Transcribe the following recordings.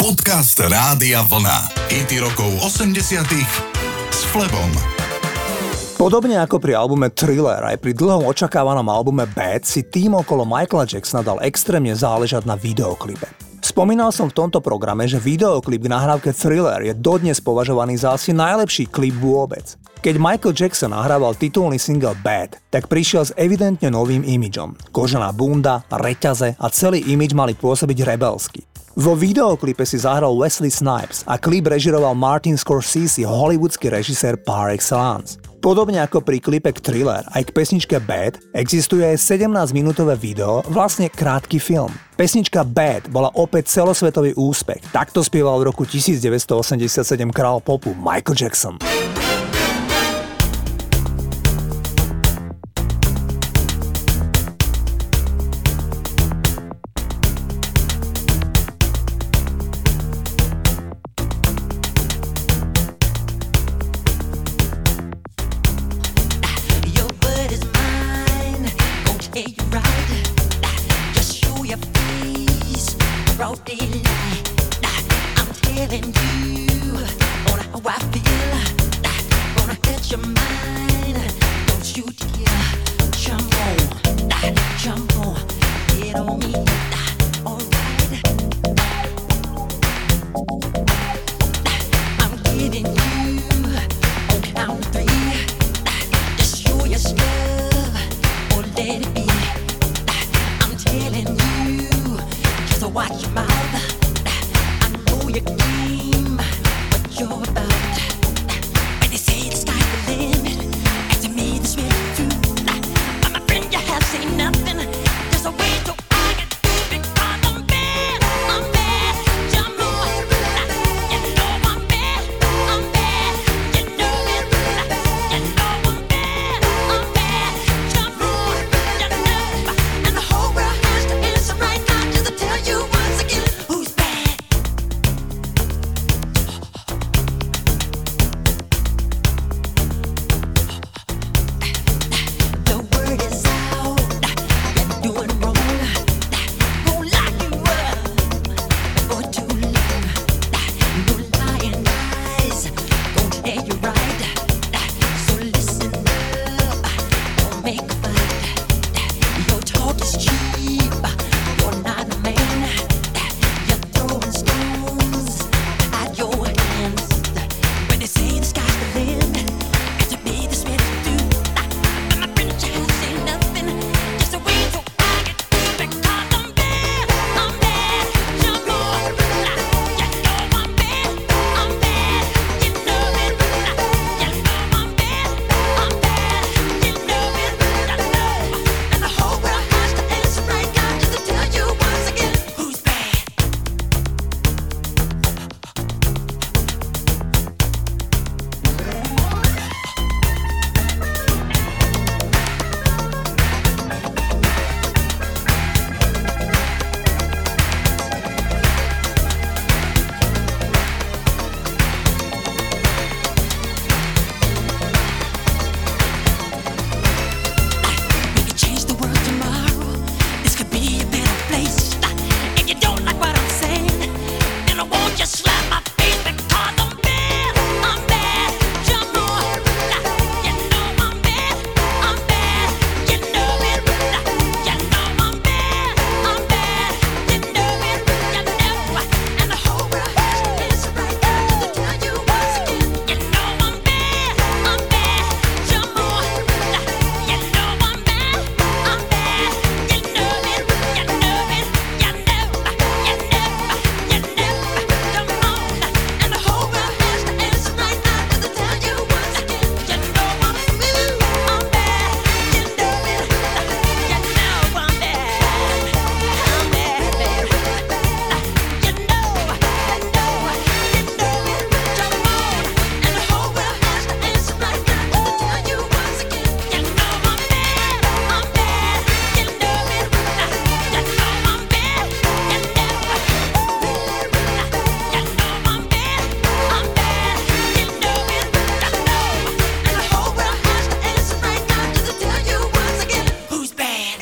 Podcast Rádia Vlna. IT rokov 80 s Flebom. Podobne ako pri albume Thriller, aj pri dlhom očakávanom albume Bad si tým okolo Michaela Jacksona dal extrémne záležať na videoklipe. Spomínal som v tomto programe, že videoklip k nahrávke Thriller je dodnes považovaný za asi najlepší klip vôbec. Keď Michael Jackson nahrával titulný single Bad, tak prišiel s evidentne novým imidžom. Kožená bunda, reťaze a celý imidž mali pôsobiť rebelsky. Vo videoklipe si zahral Wesley Snipes a klip režiroval Martin Scorsese, hollywoodský režisér par excellence. Podobne ako pri klipe k Thriller aj k pesničke Bad existuje aj 17-minútové video, vlastne krátky film. Pesnička Bad bola opäť celosvetový úspech. Takto spieval v roku 1987 král popu Michael Jackson. I'm telling you on how I feel. Gonna your mind. Don't jump on, jump on, get on me.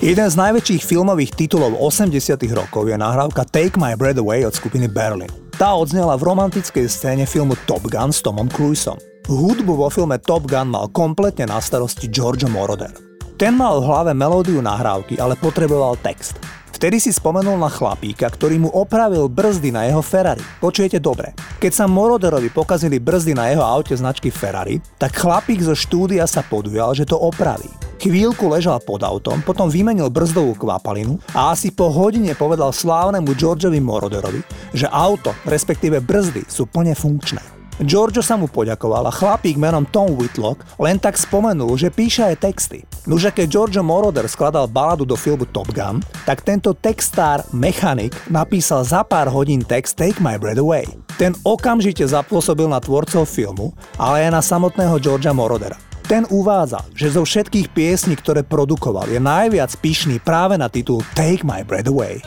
Jeden z najväčších filmových titulov 80 rokov je nahrávka Take My Breath Away od skupiny Berlin. Tá odznela v romantickej scéne filmu Top Gun s Tomom Cruiseom. Hudbu vo filme Top Gun mal kompletne na starosti George Moroder. Ten mal v hlave melódiu nahrávky, ale potreboval text. Vtedy si spomenul na chlapíka, ktorý mu opravil brzdy na jeho Ferrari. Počujete dobre. Keď sa Moroderovi pokazili brzdy na jeho aute značky Ferrari, tak chlapík zo štúdia sa podujal, že to opraví. Chvíľku ležal pod autom, potom vymenil brzdovú kvapalinu a asi po hodine povedal slávnemu Georgeovi Moroderovi, že auto, respektíve brzdy, sú plne funkčné. Giorgio sa mu poďakoval a chlapík menom Tom Whitlock len tak spomenul, že píše aj texty. Nože keď Giorgio Moroder skladal baladu do filmu Top Gun, tak tento textár Mechanik napísal za pár hodín text Take My Breath Away. Ten okamžite zapôsobil na tvorcov filmu, ale aj na samotného Georgia Morodera. Ten uvádza, že zo všetkých piesní, ktoré produkoval, je najviac pyšný práve na titul Take My Breath Away.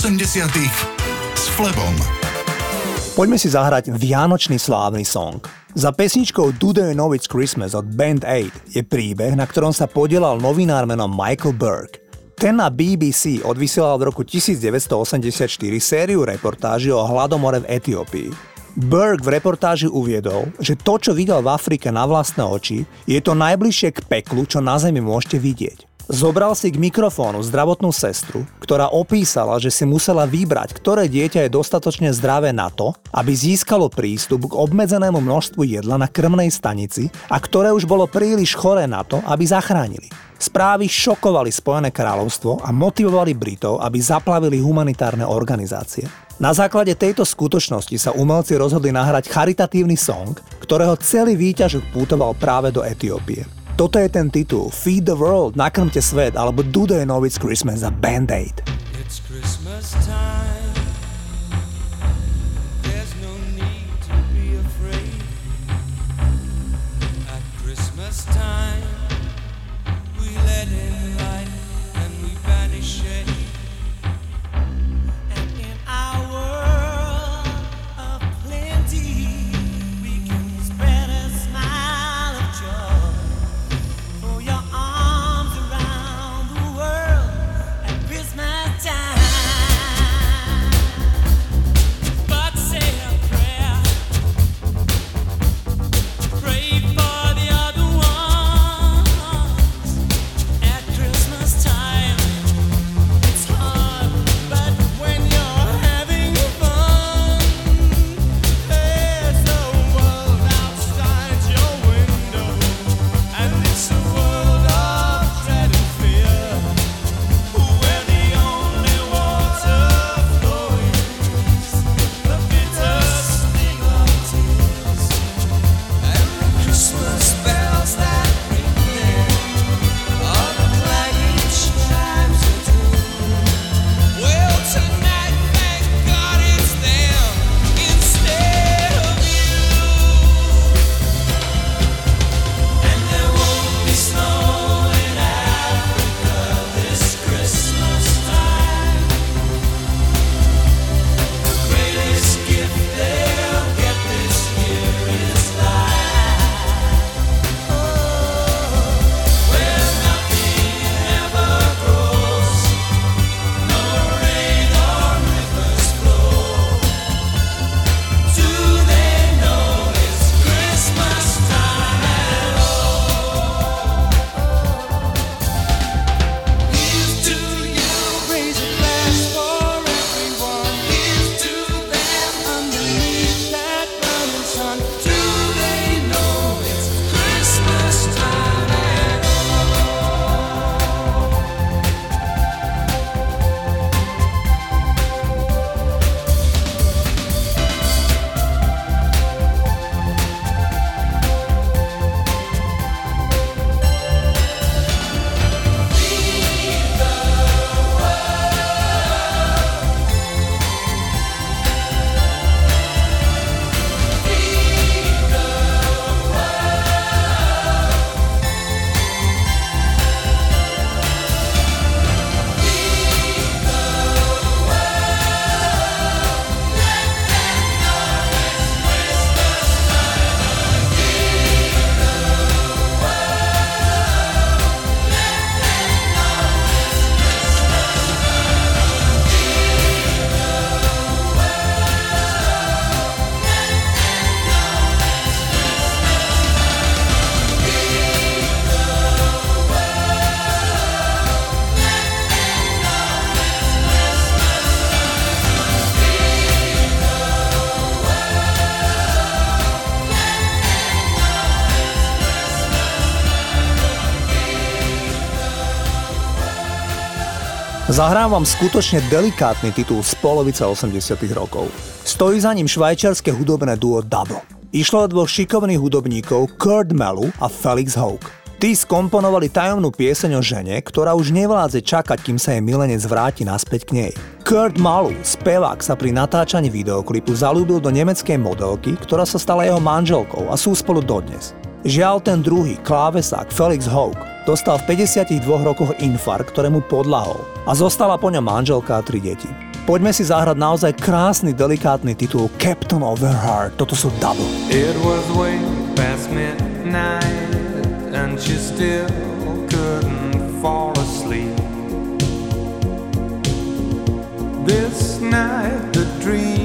80 s Flebom. Poďme si zahrať Vianočný slávny song. Za pesničkou Do They Know It's Christmas od Band Aid je príbeh, na ktorom sa podielal novinár menom Michael Burke. Ten na BBC odvysielal v roku 1984 sériu reportáží o hladomore v Etiópii. Burke v reportáži uviedol, že to, čo videl v Afrike na vlastné oči, je to najbližšie k peklu, čo na Zemi môžete vidieť. Zobral si k mikrofónu zdravotnú sestru, ktorá opísala, že si musela vybrať, ktoré dieťa je dostatočne zdravé na to, aby získalo prístup k obmedzenému množstvu jedla na krmnej stanici a ktoré už bolo príliš choré na to, aby zachránili. Správy šokovali Spojené kráľovstvo a motivovali Britov, aby zaplavili humanitárne organizácie. Na základe tejto skutočnosti sa umelci rozhodli nahrať charitatívny song, ktorého celý výťažok pútoval práve do Etiópie. Toto je ten titul Feed the World, nakrmte svet, alebo Do They Know Christmas za Band-Aid. It's Christmas time Zahrám vám skutočne delikátny titul z polovice 80 rokov. Stojí za ním švajčiarske hudobné duo Double. Išlo o dvoch šikovných hudobníkov Kurt Melu a Felix Hoke. Tí skomponovali tajomnú pieseň o žene, ktorá už nevládze čakať, kým sa jej milenec vráti naspäť k nej. Kurt Malu, spevák, sa pri natáčaní videoklipu zalúbil do nemeckej modelky, ktorá sa stala jeho manželkou a sú spolu dodnes. Žiaľ ten druhý, klávesák Felix Hoke, Dostal v 52 rokoch infarkt, ktorému podlahol a zostala po ňom manželka a tri deti. Poďme si zahrať naozaj krásny, delikátny titul Captain of her Heart. Toto sú double. It was way past midnight and she still couldn't fall asleep. This night the dream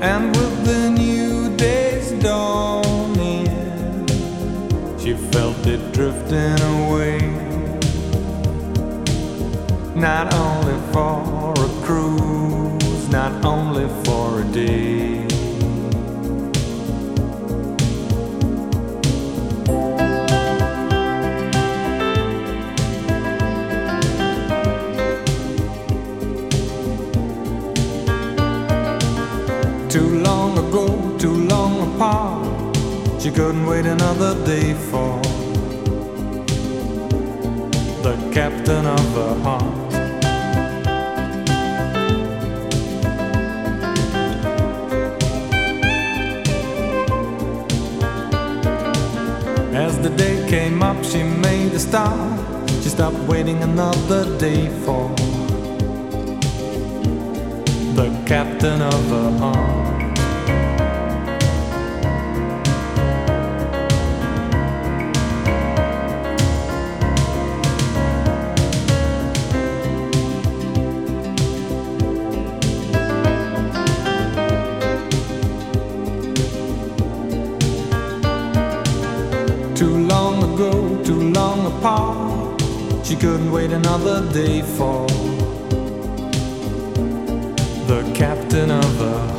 And with the new day's dawning, she felt it drifting away. Not only for a cruise, not only for a day. Couldn't wait another day for the captain of the heart. As the day came up, she made a start. She stopped waiting another day for the captain of the heart. She couldn't wait another day for the captain of her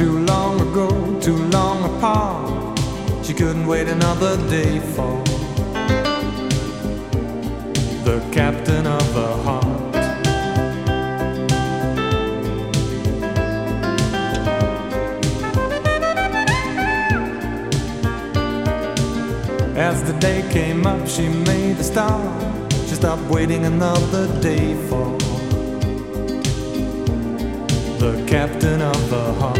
Too long ago, too long apart. She couldn't wait another day for the captain of her heart. As the day came up, she made a start. She stopped waiting another day for captain of the heart.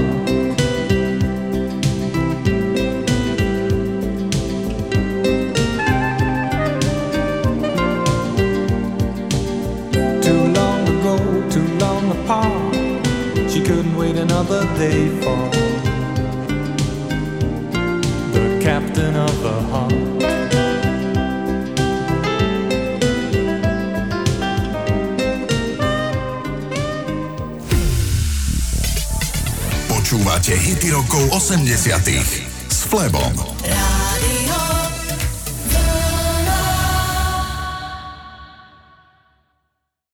Too long ago, too long apart. She couldn't wait another day for rokov 80 s Flebom.